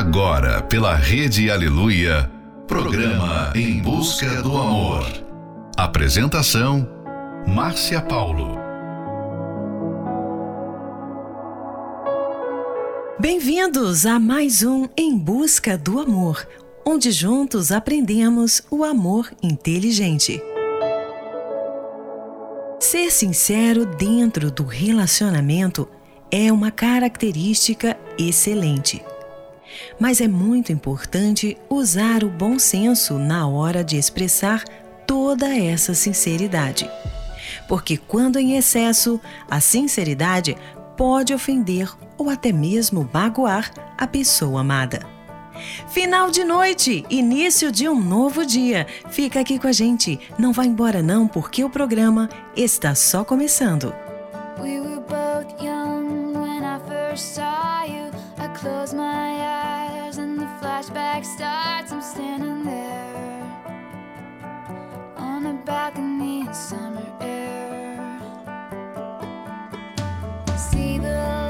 Agora, pela Rede Aleluia, programa Em Busca do Amor. Apresentação: Márcia Paulo. Bem-vindos a mais um Em Busca do Amor, onde juntos aprendemos o amor inteligente. Ser sincero dentro do relacionamento é uma característica excelente. Mas é muito importante usar o bom senso na hora de expressar toda essa sinceridade. Porque quando em excesso, a sinceridade pode ofender ou até mesmo magoar a pessoa amada. Final de noite, início de um novo dia. Fica aqui com a gente. Não vá embora não, porque o programa está só começando. We Close my eyes and the flashback starts. I'm standing there on a balcony in summer air. See the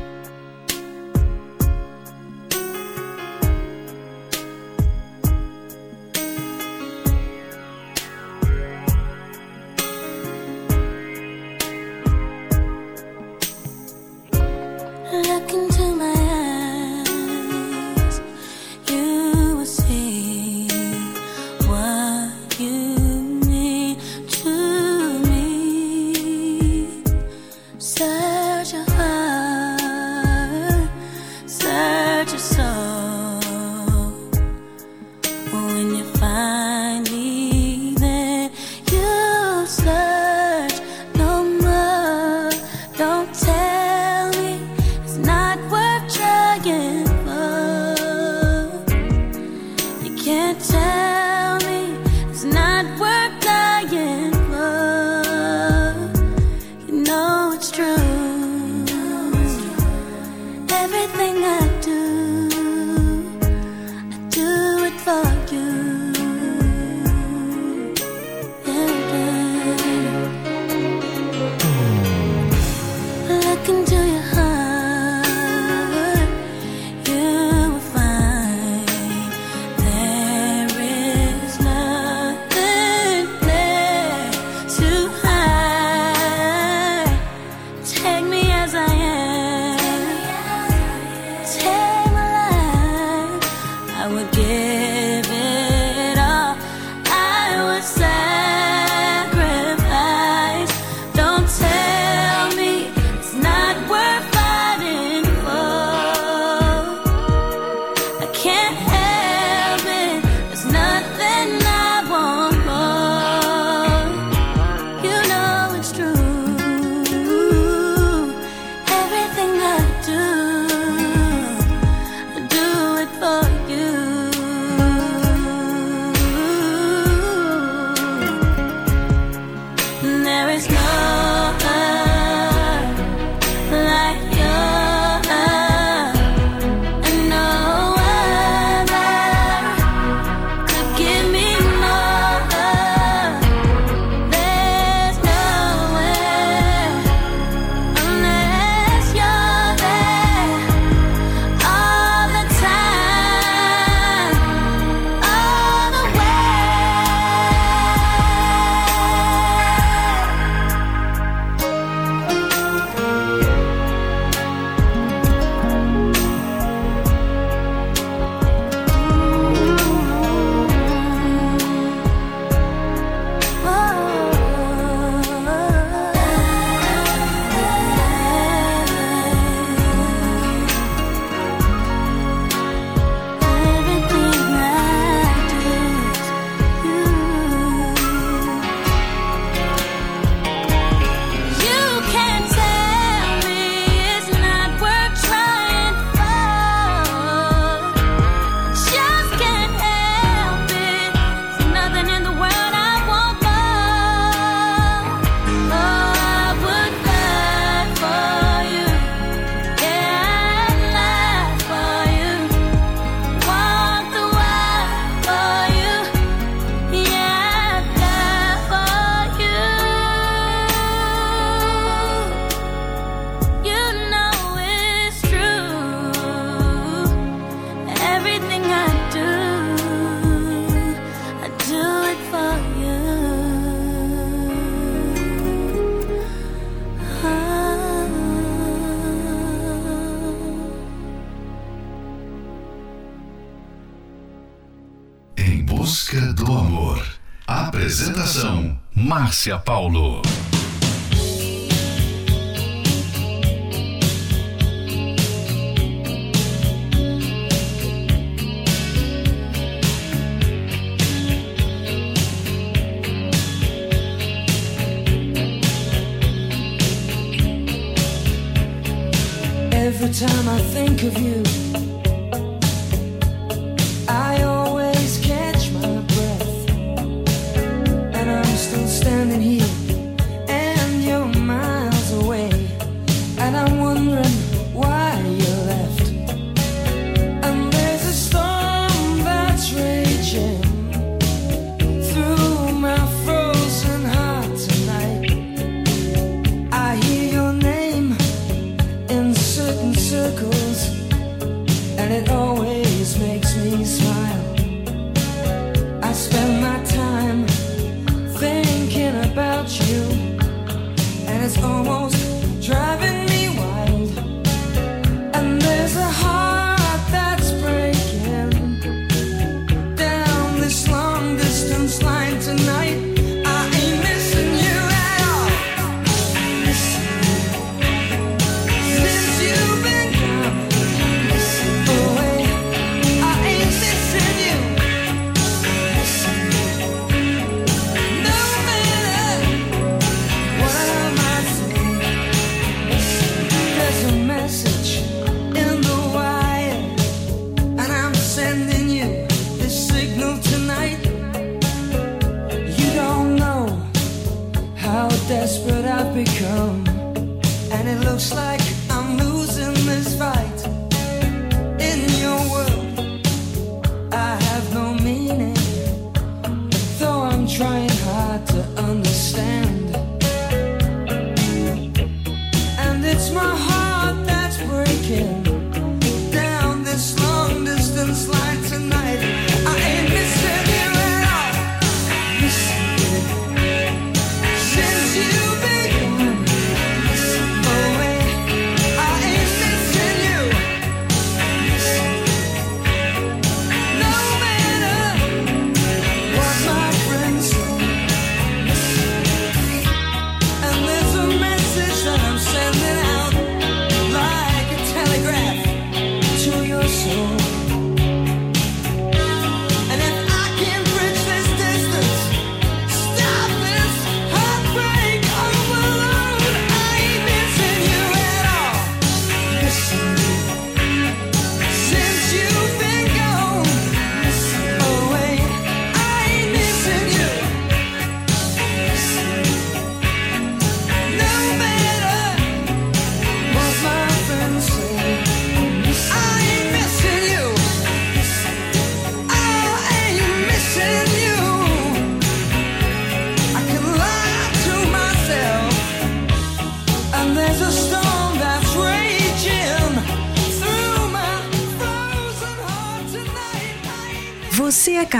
true. Márcia Paulo.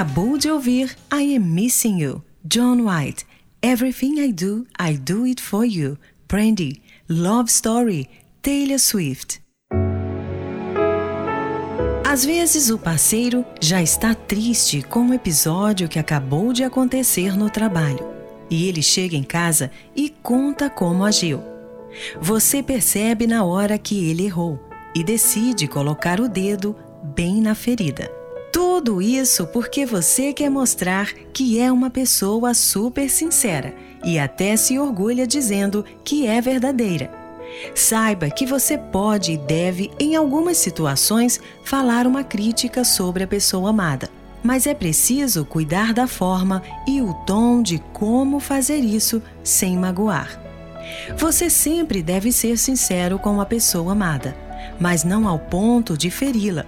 Acabou de ouvir I Am Missing You, John White. Everything I Do, I Do It For You, Brandy. Love Story, Taylor Swift. Às vezes o parceiro já está triste com um episódio que acabou de acontecer no trabalho e ele chega em casa e conta como agiu. Você percebe na hora que ele errou e decide colocar o dedo bem na ferida. Tudo isso porque você quer mostrar que é uma pessoa super sincera e até se orgulha dizendo que é verdadeira. Saiba que você pode e deve, em algumas situações, falar uma crítica sobre a pessoa amada, mas é preciso cuidar da forma e o tom de como fazer isso sem magoar. Você sempre deve ser sincero com a pessoa amada, mas não ao ponto de feri-la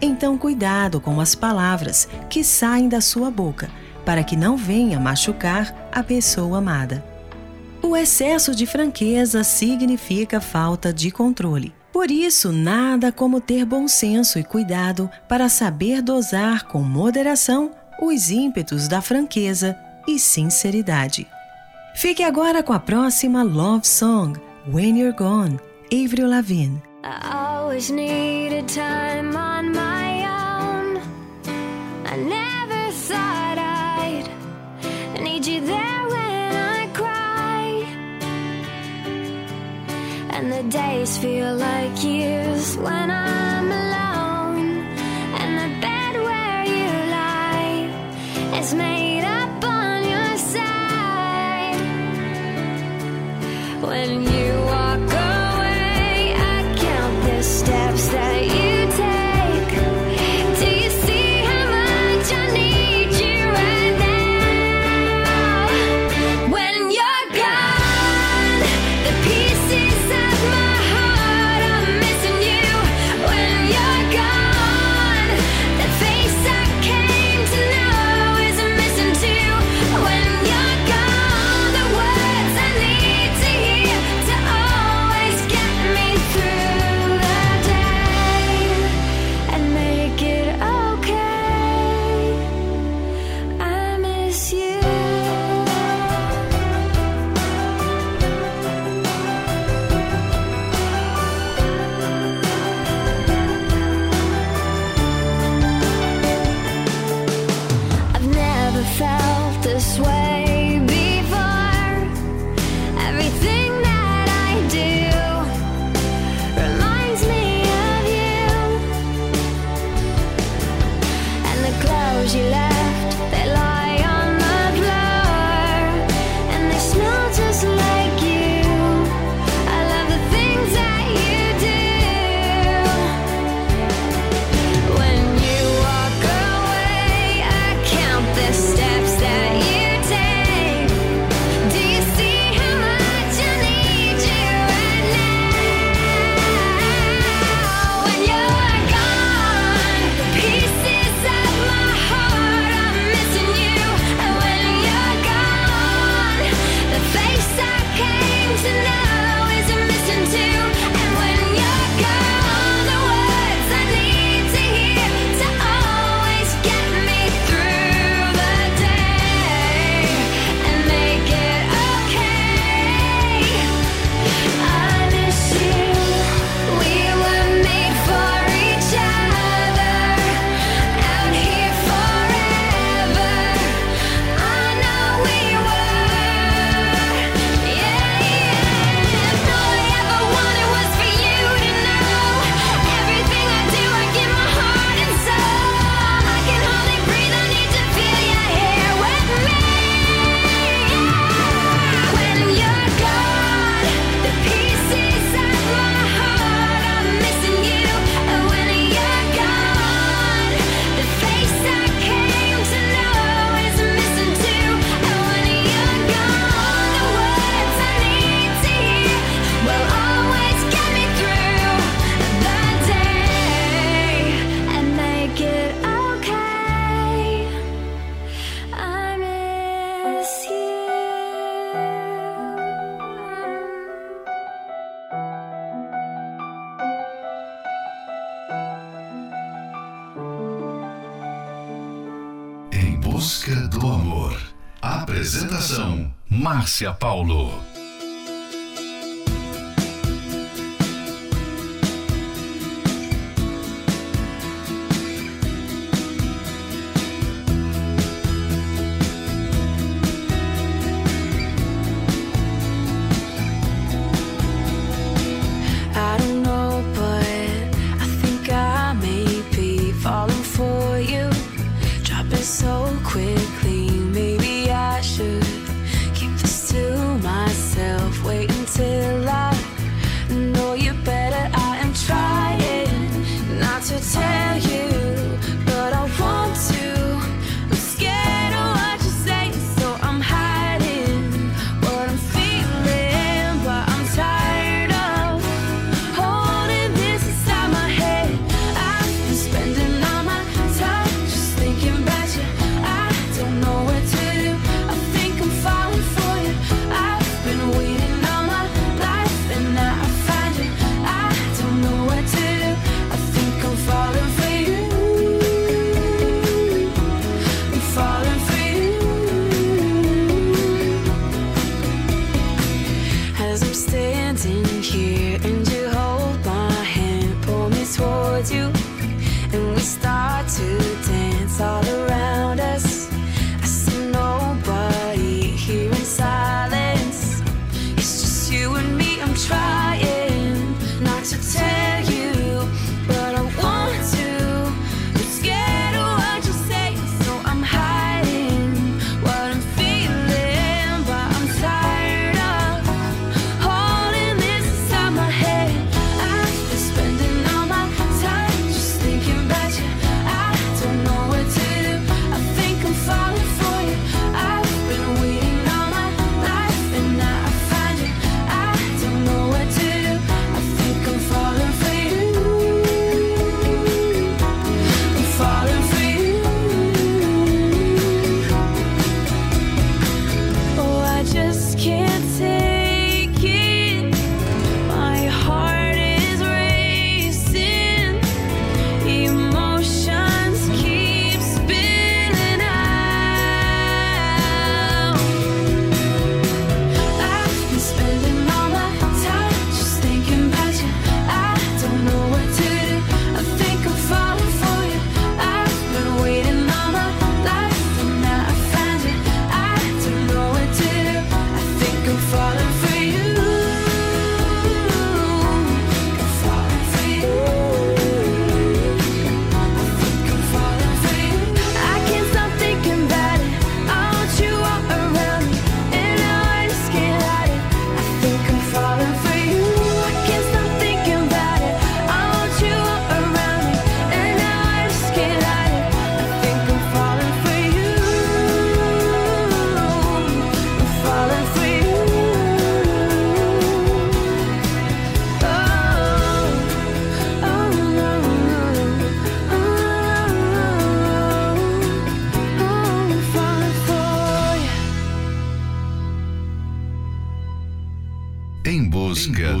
então, cuidado com as palavras que saem da sua boca, para que não venha machucar a pessoa amada. O excesso de franqueza significa falta de controle. Por isso, nada como ter bom senso e cuidado para saber dosar com moderação os ímpetos da franqueza e sinceridade. Fique agora com a próxima Love Song, When You're Gone, Avril Lavigne. I always needed time on my own. I never thought I'd need you there when I cry. And the days feel like years when I'm alone. And the bed where you lie is made up on your side. When this way Apresentação: Márcia Paulo.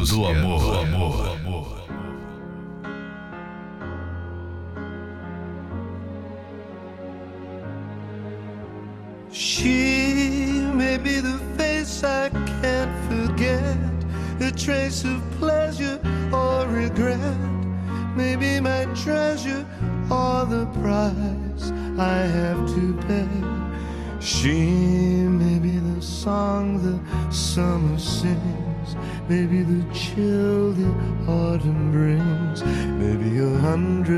She may be the face I can't forget, a trace of pleasure or regret. Maybe my treasure or the price I have to pay. She may be the song the summer sings, maybe the hundred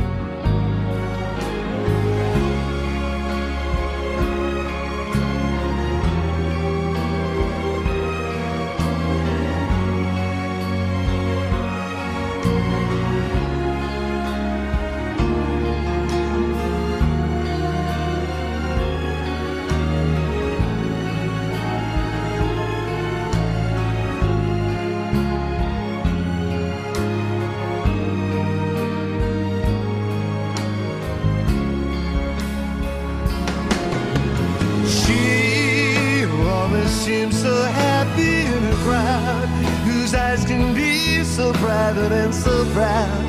Private and so proud.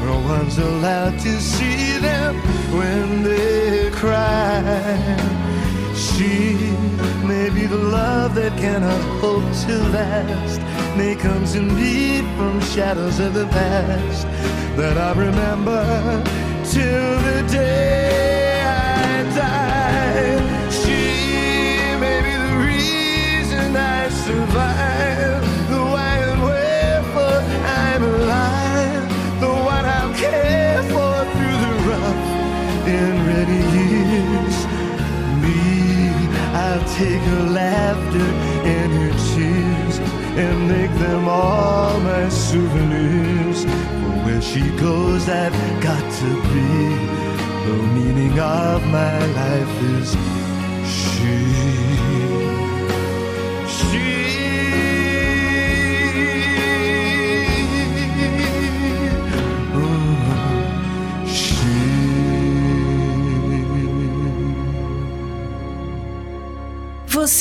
No one's allowed to see them when they cry. She may be the love that cannot hope to last. May comes indeed from shadows of the past that I remember till the day I die. She may be the reason I survive. Take her laughter and her tears and make them all my souvenirs. For where she goes, I've got to be. The meaning of my life is she. She.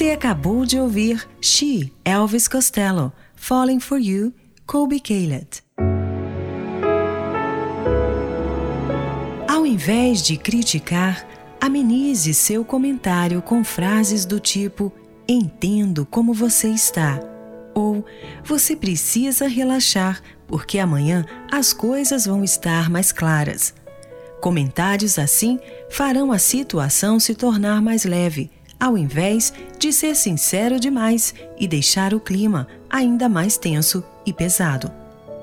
Você acabou de ouvir She, Elvis Costello, Falling for You, Colby Caleb. Ao invés de criticar, amenize seu comentário com frases do tipo Entendo como você está ou Você precisa relaxar porque amanhã as coisas vão estar mais claras. Comentários assim farão a situação se tornar mais leve, ao invés de ser sincero demais e deixar o clima ainda mais tenso e pesado.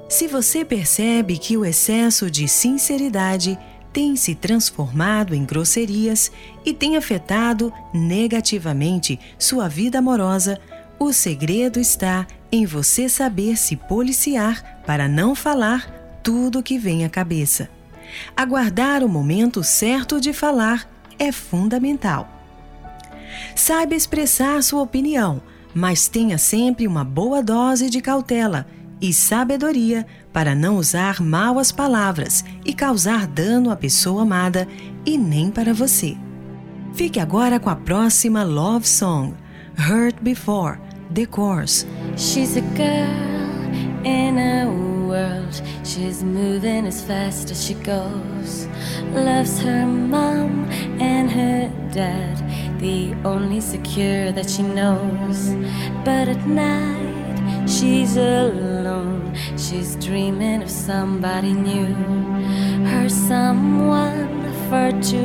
Se você percebe que o excesso de sinceridade tem se transformado em grosserias e tem afetado negativamente sua vida amorosa, o segredo está em você saber se policiar para não falar tudo o que vem à cabeça. Aguardar o momento certo de falar é fundamental. Saiba expressar sua opinião, mas tenha sempre uma boa dose de cautela e sabedoria para não usar mal as palavras e causar dano à pessoa amada e nem para você. Fique agora com a próxima love song, Hurt Before, The Course. She's a girl in a world. She's moving as fast as she goes. Loves her mom and her dad, the only secure that she knows. But at night, she's alone. She's dreaming of somebody new. Her someone for to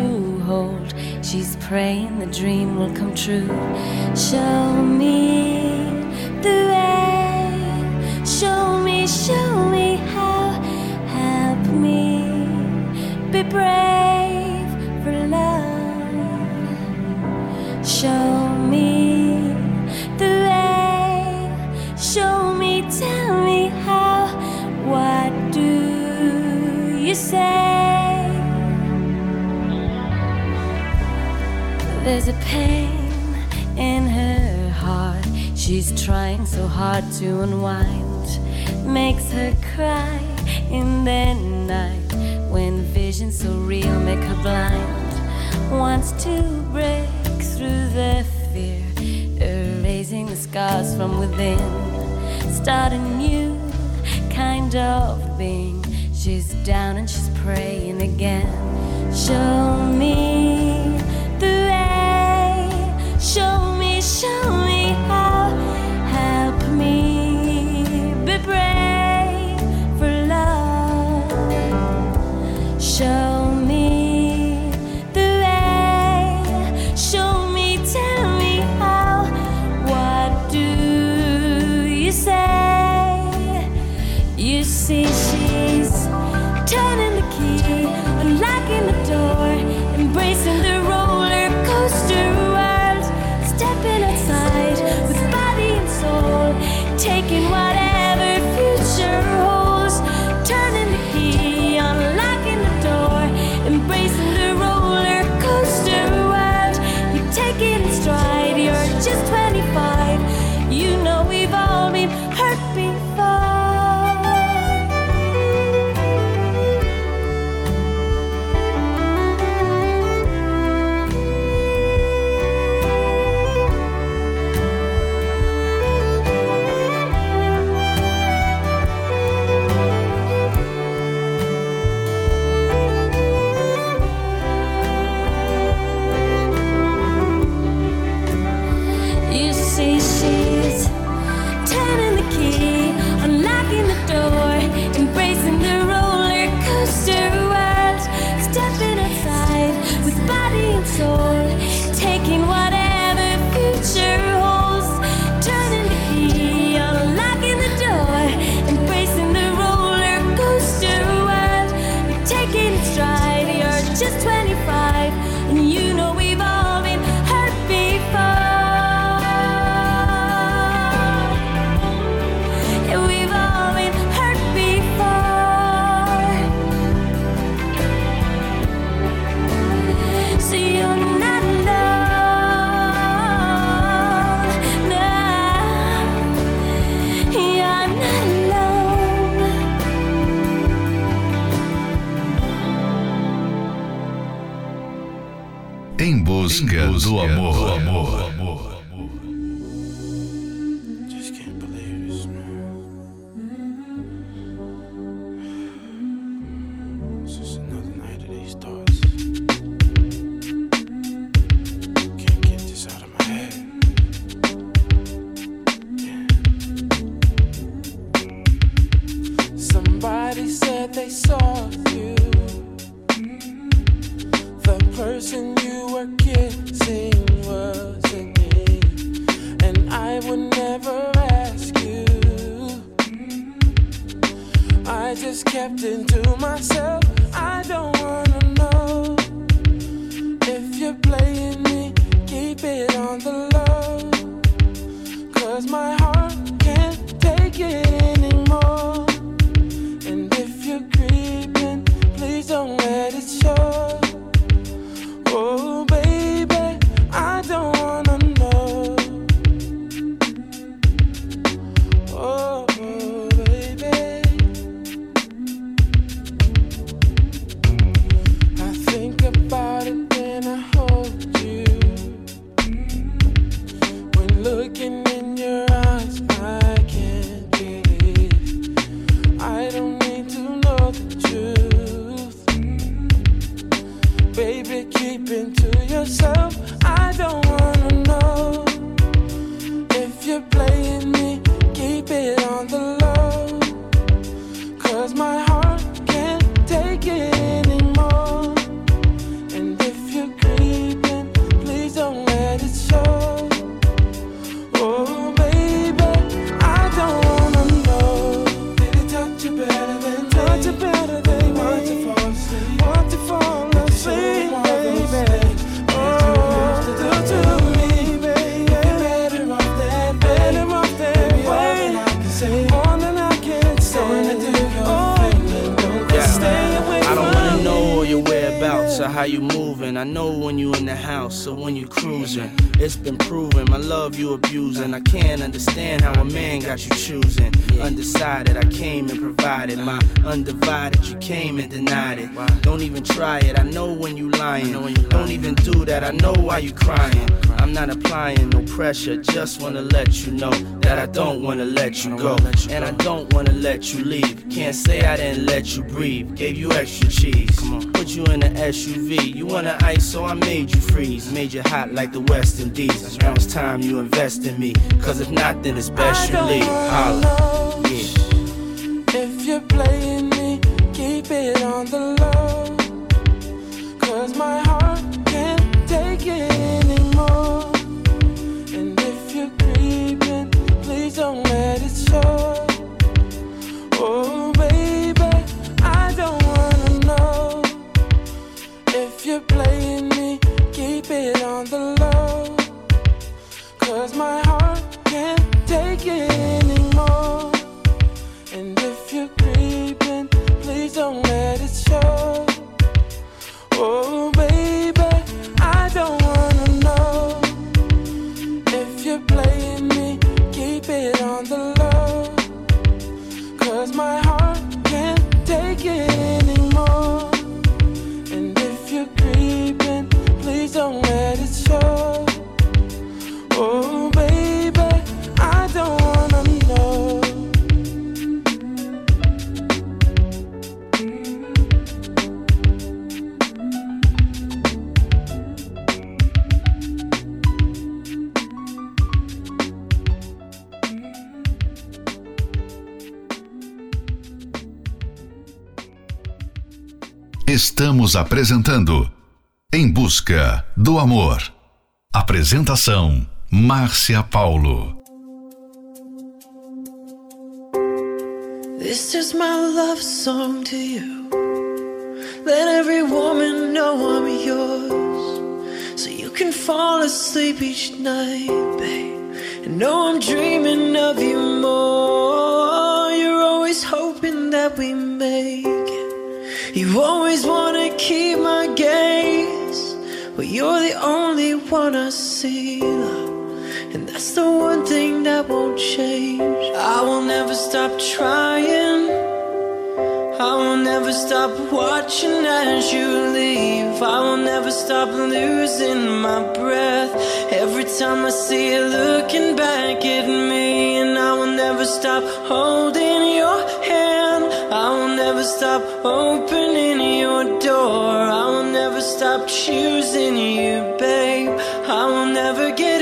hold. She's praying the dream will come true. Show me the way. Show me, show me how. Help me be brave for love. Show me the way. Show me, tell me how. What do you say? There's a pain in her heart. She's trying so hard to unwind. Makes her cry in the night when visions so real make her blind. Wants to break through the fear, erasing the scars from within. Start a new kind of being. She's down and she's praying again. Show me the way. Show me, show me soul, taking what Música, do amor. Do amor. just wanna let you know that I don't wanna let you go. And I don't wanna let you leave. Can't say I didn't let you breathe. Gave you extra cheese. Put you in an SUV. You wanna ice, so I made you freeze. Made you hot like the West Indies. Now it's time you invest in me. Cause if not, then it's best you leave. Holla. Estamos apresentando Em Busca do Amor. Apresentação: Márcia Paulo. This is my love song to you. Let every woman know I'm yours. So you can fall asleep each night, babe. And know I'm dreaming of you more. You're always hoping that we may. You always wanna keep my gaze, but you're the only one I see. And that's the one thing that won't change. I will never stop trying. I will never stop watching as you leave. I will never stop losing my breath. Every time I see you looking back at me, and I will never stop holding your hand. Never stop opening your door. I will never stop choosing you, babe. I will never get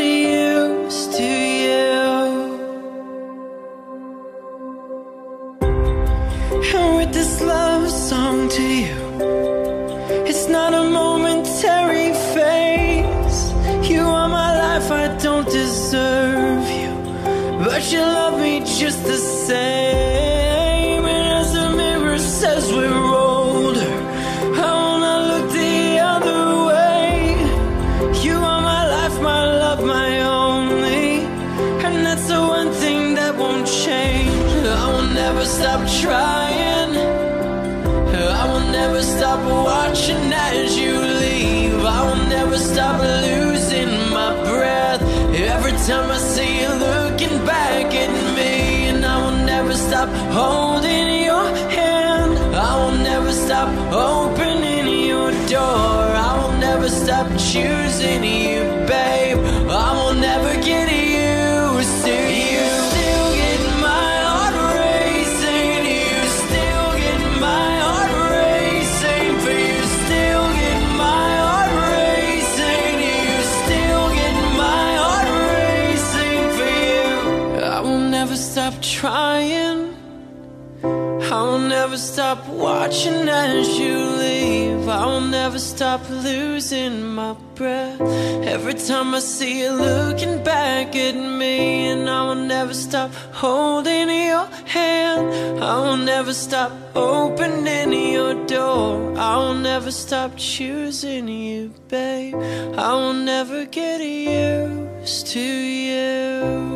stop watching as you leave. I will never stop losing my breath. Every time I see you looking back at me, and I will never stop holding your hand. I will never stop opening your door. I will never stop choosing you, babe. I will never get used to you.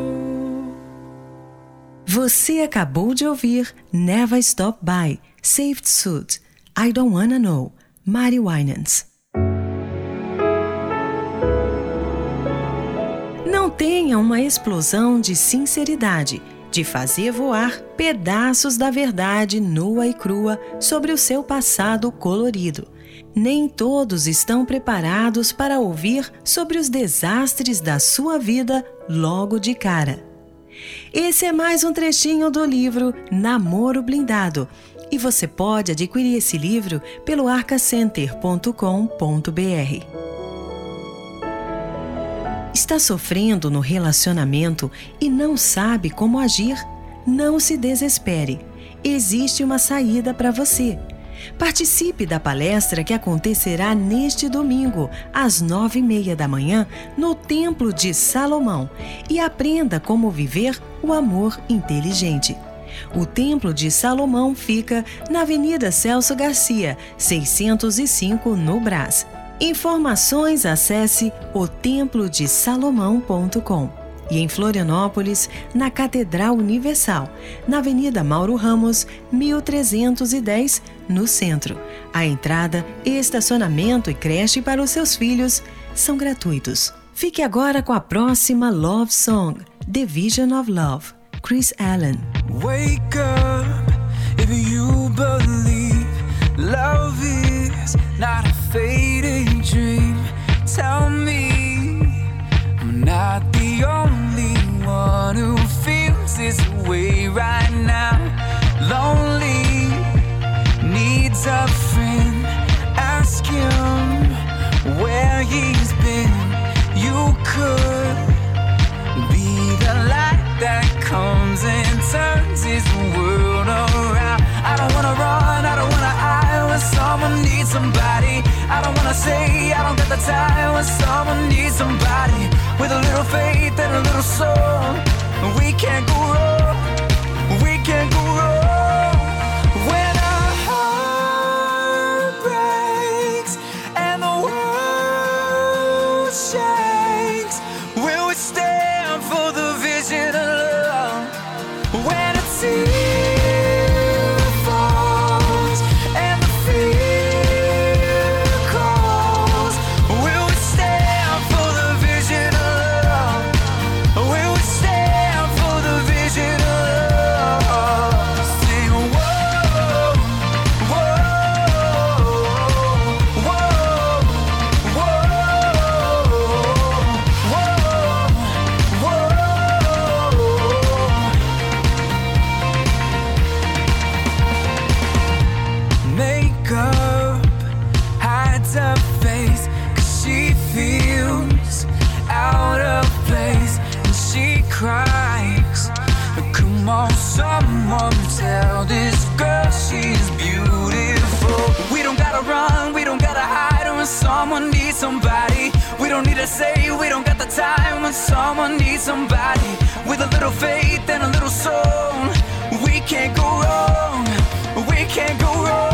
Você acabou de ouvir Never Stop By, Saved Suit, I Don't Wanna Know, Mari Winans. Não tenha uma explosão de sinceridade, de fazer voar pedaços da verdade nua e crua sobre o seu passado colorido. Nem todos estão preparados para ouvir sobre os desastres da sua vida logo de cara. Esse é mais um trechinho do livro Namoro Blindado. E você pode adquirir esse livro pelo arcacenter.com.br. Está sofrendo no relacionamento e não sabe como agir? Não se desespere. Existe uma saída para você. Participe da palestra que acontecerá neste domingo, às nove e meia da manhã, no Templo de Salomão e aprenda como viver o amor inteligente. O Templo de Salomão fica na Avenida Celso Garcia, 605, no Brás. Informações acesse otemplodesalomão.com. E em Florianópolis, na Catedral Universal, na Avenida Mauro Ramos, 1310, no centro. A entrada, estacionamento e creche para os seus filhos são gratuitos. Fique agora com a próxima Love Song, The Vision of Love, Chris Allen. Wake up don't need to say we don't got the time when someone needs somebody. With a little faith and a little soul, we can't go wrong. We can't go wrong.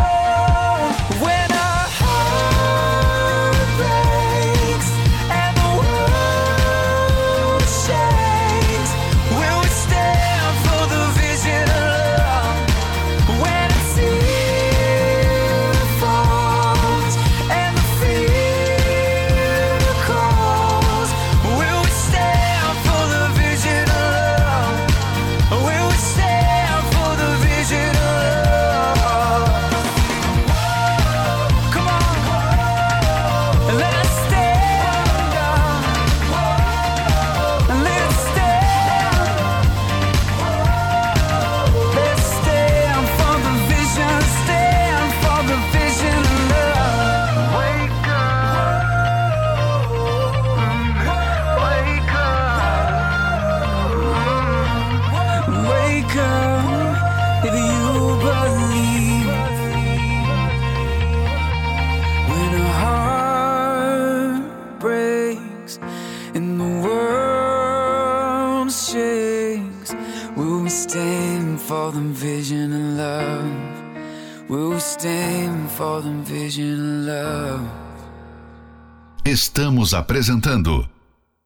Estamos apresentando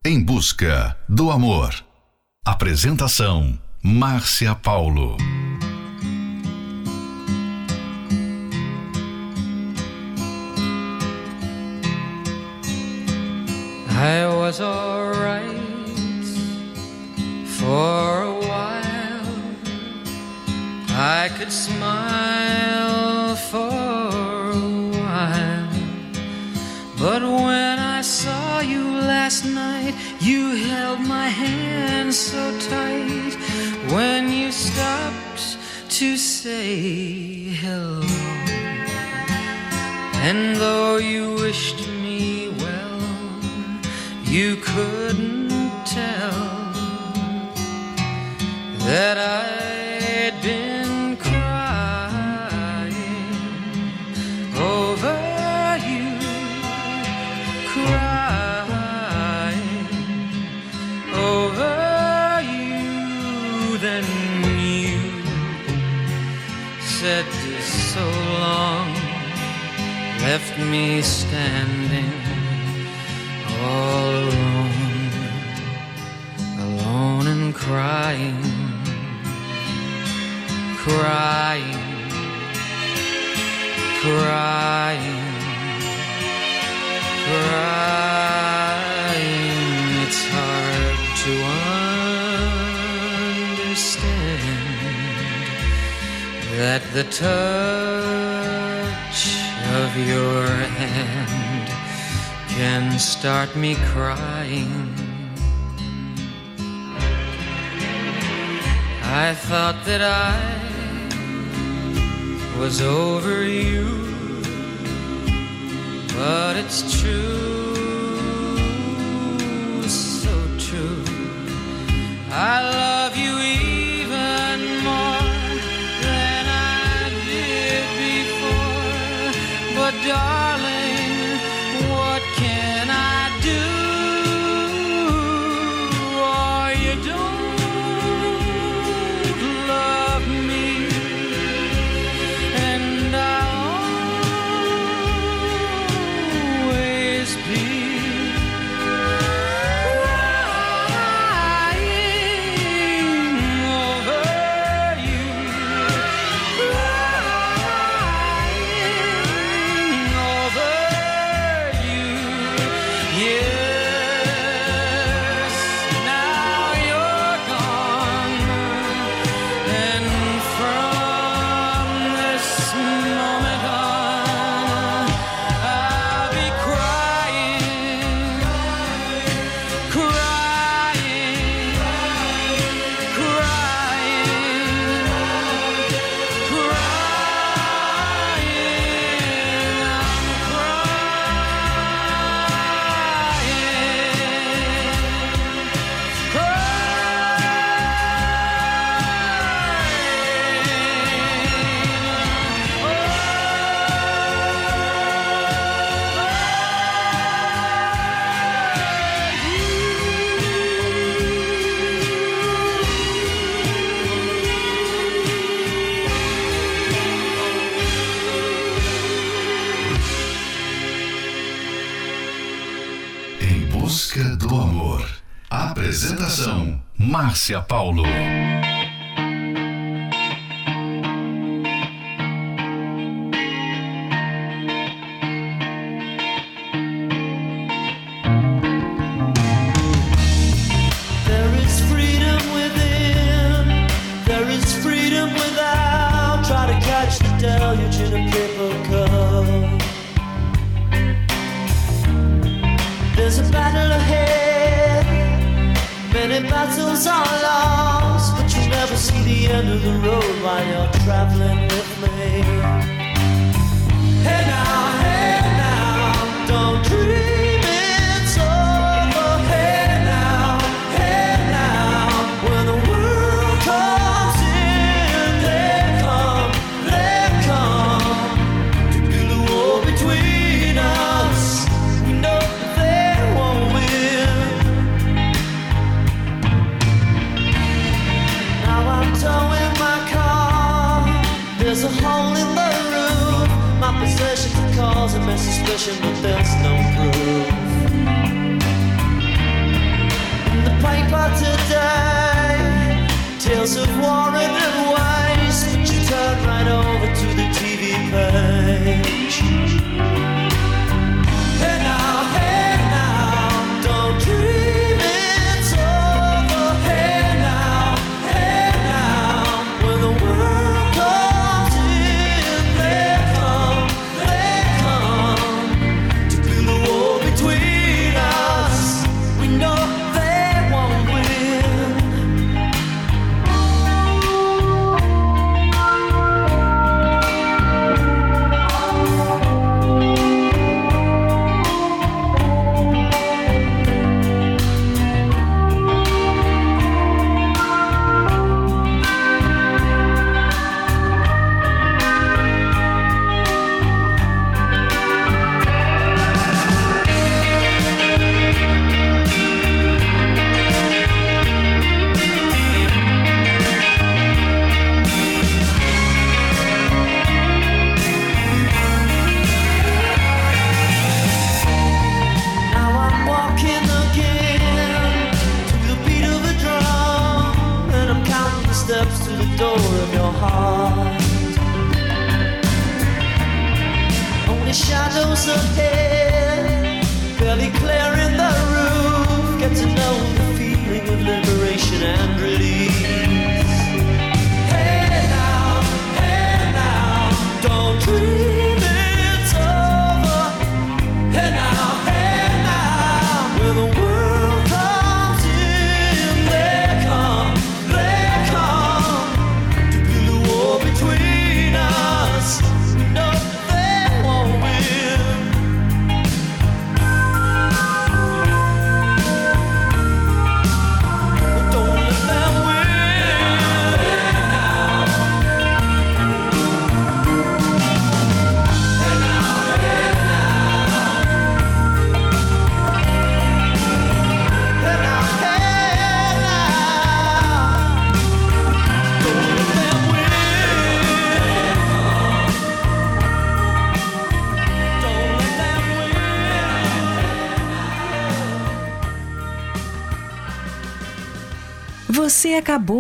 Em Busca do Amor. Apresentação: Márcia Paulo. I was alright for a while. I could smile last night, you held my hand so tight. When you stopped to say hello. And though you wished me well, you couldn't tell that I'd me standing all alone, alone and crying, crying, crying, crying. It's hard to understand that the touch of your hand can start me crying. I thought that I was over you, but it's true, so true. I love you But paper cup. There's a battle ahead, many battles are lost, but you never see the end of the road while you're traveling with me. Hey now, hey suspicion, but there's no proof. In the paper today, tales of war and waste. But you turn right over to the TV page.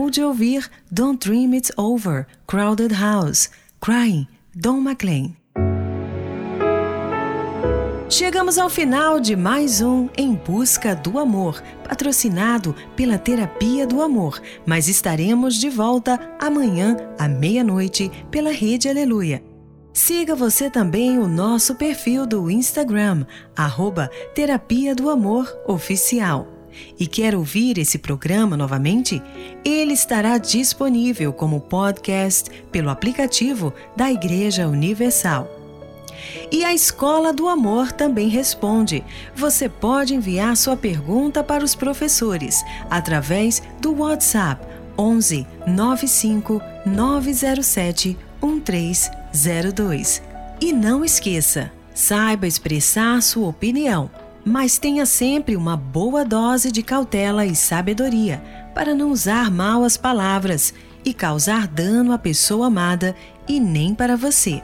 De ouvir Don't Dream It's Over, Crowded House, Crying, Don McLean. Chegamos ao final de mais um Em Busca do Amor, patrocinado pela Terapia do Amor, mas estaremos de volta amanhã à meia-noite pela Rede Aleluia. Siga você também o nosso perfil do Instagram, arroba Terapia do Amor Oficial. E quer ouvir esse programa novamente? Ele estará disponível como podcast pelo aplicativo da Igreja Universal. E a Escola do Amor também responde. Você pode enviar sua pergunta para os professores através do WhatsApp 11 95 907 1302. E não esqueça, saiba expressar sua opinião, mas tenha sempre uma boa dose de cautela e sabedoria para não usar mal as palavras e causar dano à pessoa amada e nem para você.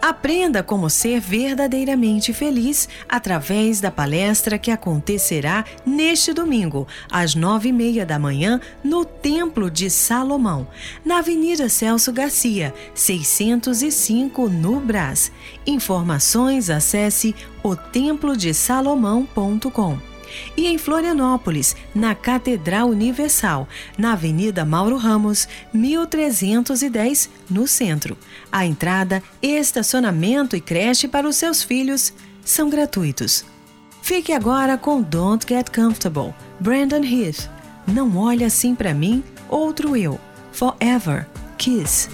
Aprenda como ser verdadeiramente feliz através da palestra que acontecerá neste domingo, às nove e meia da manhã, no Templo de Salomão, na Avenida Celso Garcia, 605, no Brás. Informações acesse otemplodesalomão.com e em Florianópolis, na Catedral Universal, na Avenida Mauro Ramos, 1310, no centro. A entrada, estacionamento e creche para os seus filhos são gratuitos. Fique agora com Don't Get Comfortable, Brandon Heath. Não olhe assim para mim, outro eu. Forever, Kiss.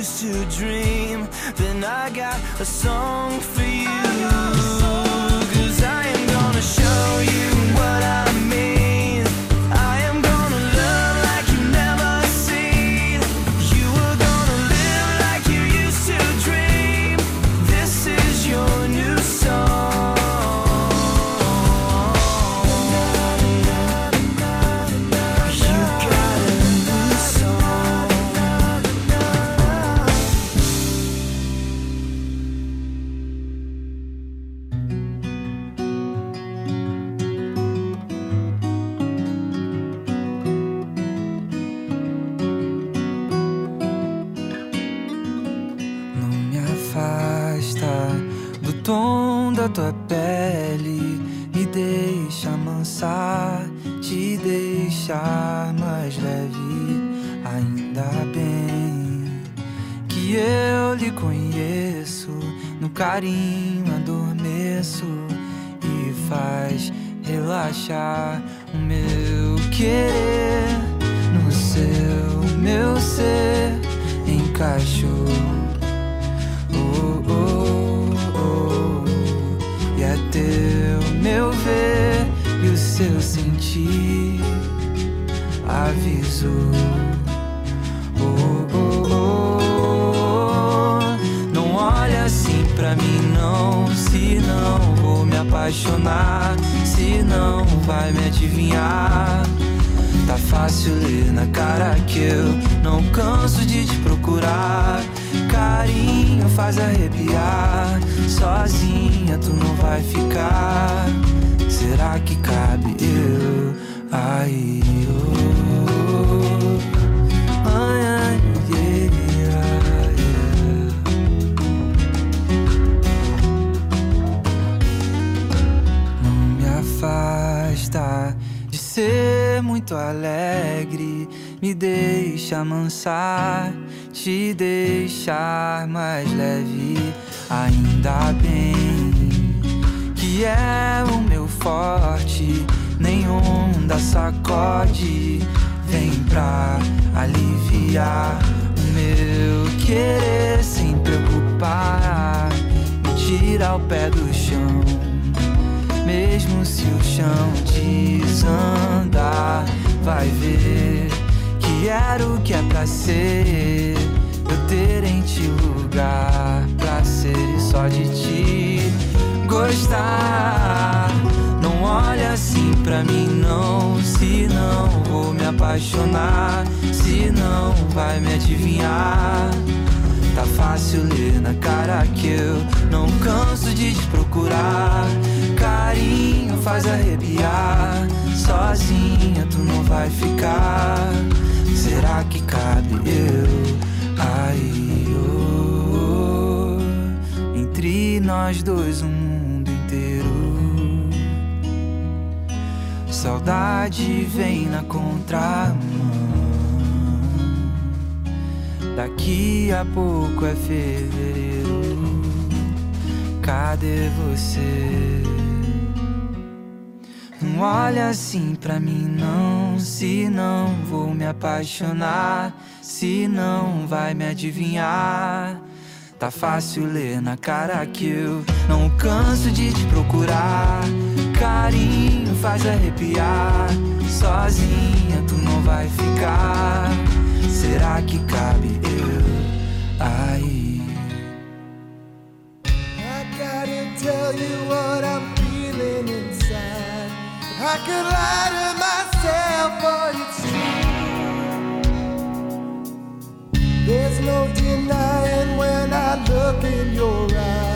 used to dream. Then I got a song for you. body. lugar que cabe eu aí. Oh. Não me afasta de ser muito alegre, me deixa amansar, te deixar mais leve. Ainda bem que é o meu forte, nenhum da sacode. Vem pra aliviar o meu querer sem preocupar, me tira o pé do chão. Mesmo se o chão desandar, vai ver que era o que é pra ser. Eu ter em ti lugar pra ser e só de ti gostar. Olha assim pra mim, não. Se não vou me apaixonar, se não vai me adivinhar. Tá fácil ler na cara que eu não canso de te procurar. Carinho faz arrepiar. Sozinha tu não vai ficar. Será que cabe eu aí? oh, entre nós dois, o Saudade vem na contramão. Daqui a pouco é fevereiro. Cadê você? Não olha assim pra mim, não. Se não vou me apaixonar, se não vai me adivinhar. Tá fácil ler na cara que eu não canso de te procurar carinho faz arrepiar. Sozinha tu não vai ficar. Será que cabe eu aí? I gotta tell you what I'm feeling inside. I could lie to myself, for you too. There's no denying when I look in your eyes.